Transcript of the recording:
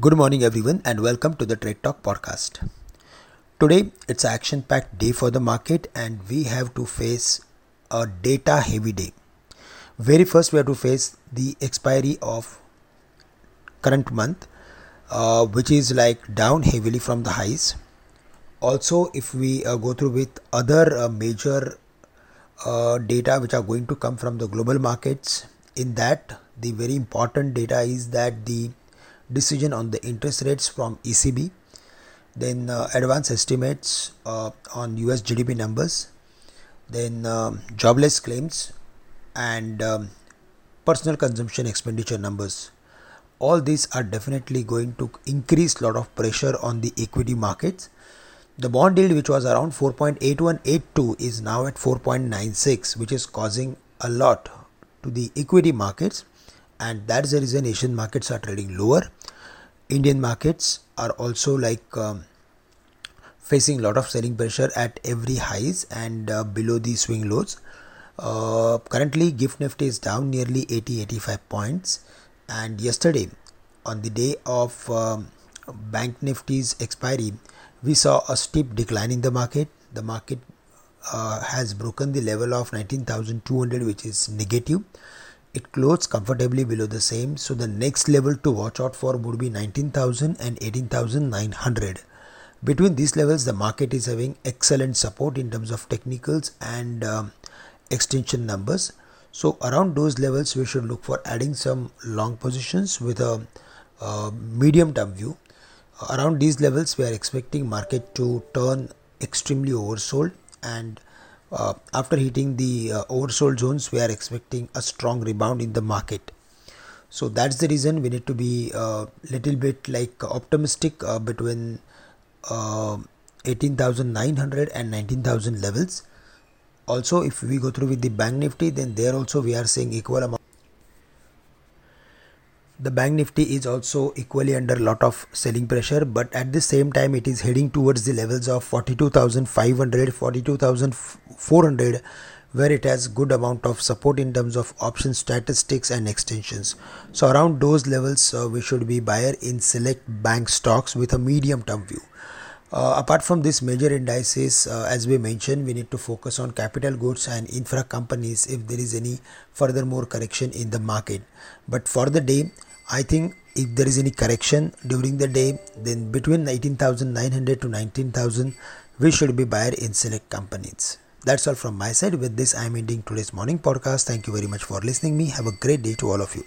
Good morning, everyone, and welcome to the Trade Talk podcast. Today, it's action packed day for the market, and we have to face a data heavy day. Very first, we have to face the expiry of current month, uh, which is like down heavily from the highs. Also, if we uh, go through with other uh, major uh, data which are going to come from the global markets, in that the very important data is that the decision on the interest rates from ECB, then uh, advance estimates uh, on US GDP numbers, then um, jobless claims, and um, personal consumption expenditure numbers. All these are definitely going to increase a lot of pressure on the equity markets. The bond yield, which was around 4.8182, is now at 4.96, which is causing a lot to the equity markets and that's the reason Asian markets are trading lower. Indian markets are also like um, facing a lot of selling pressure at every highs and uh, below the swing lows. Uh, currently, Gift Nifty is down nearly 80 85 points, and yesterday, on the day of um, Bank Nifty's expiry, we saw a steep decline in the market. The market uh, has broken the level of 19,200, which is negative it closed comfortably below the same so the next level to watch out for would be 19000 and 18900 between these levels the market is having excellent support in terms of technicals and um, extension numbers. So around those levels we should look for adding some long positions with a, a medium term view. Around these levels we are expecting market to turn extremely oversold and uh, after hitting the uh, oversold zones we are expecting a strong rebound in the market. So that's the reason we need to be a uh, little bit like optimistic uh, between uh, 18900 and 19000 levels. Also if we go through with the bank nifty then there also we are seeing equal amount the bank nifty is also equally under lot of selling pressure but at the same time it is heading towards the levels of 42500 42400 where it has good amount of support in terms of option statistics and extensions so around those levels uh, we should be buyer in select bank stocks with a medium term view uh, apart from this major indices, uh, as we mentioned, we need to focus on capital goods and infra companies if there is any further more correction in the market. But for the day, I think if there is any correction during the day, then between 18,900 to 19,000, we should be buyer in select companies. That's all from my side. With this, I am ending today's morning podcast. Thank you very much for listening me. Have a great day to all of you.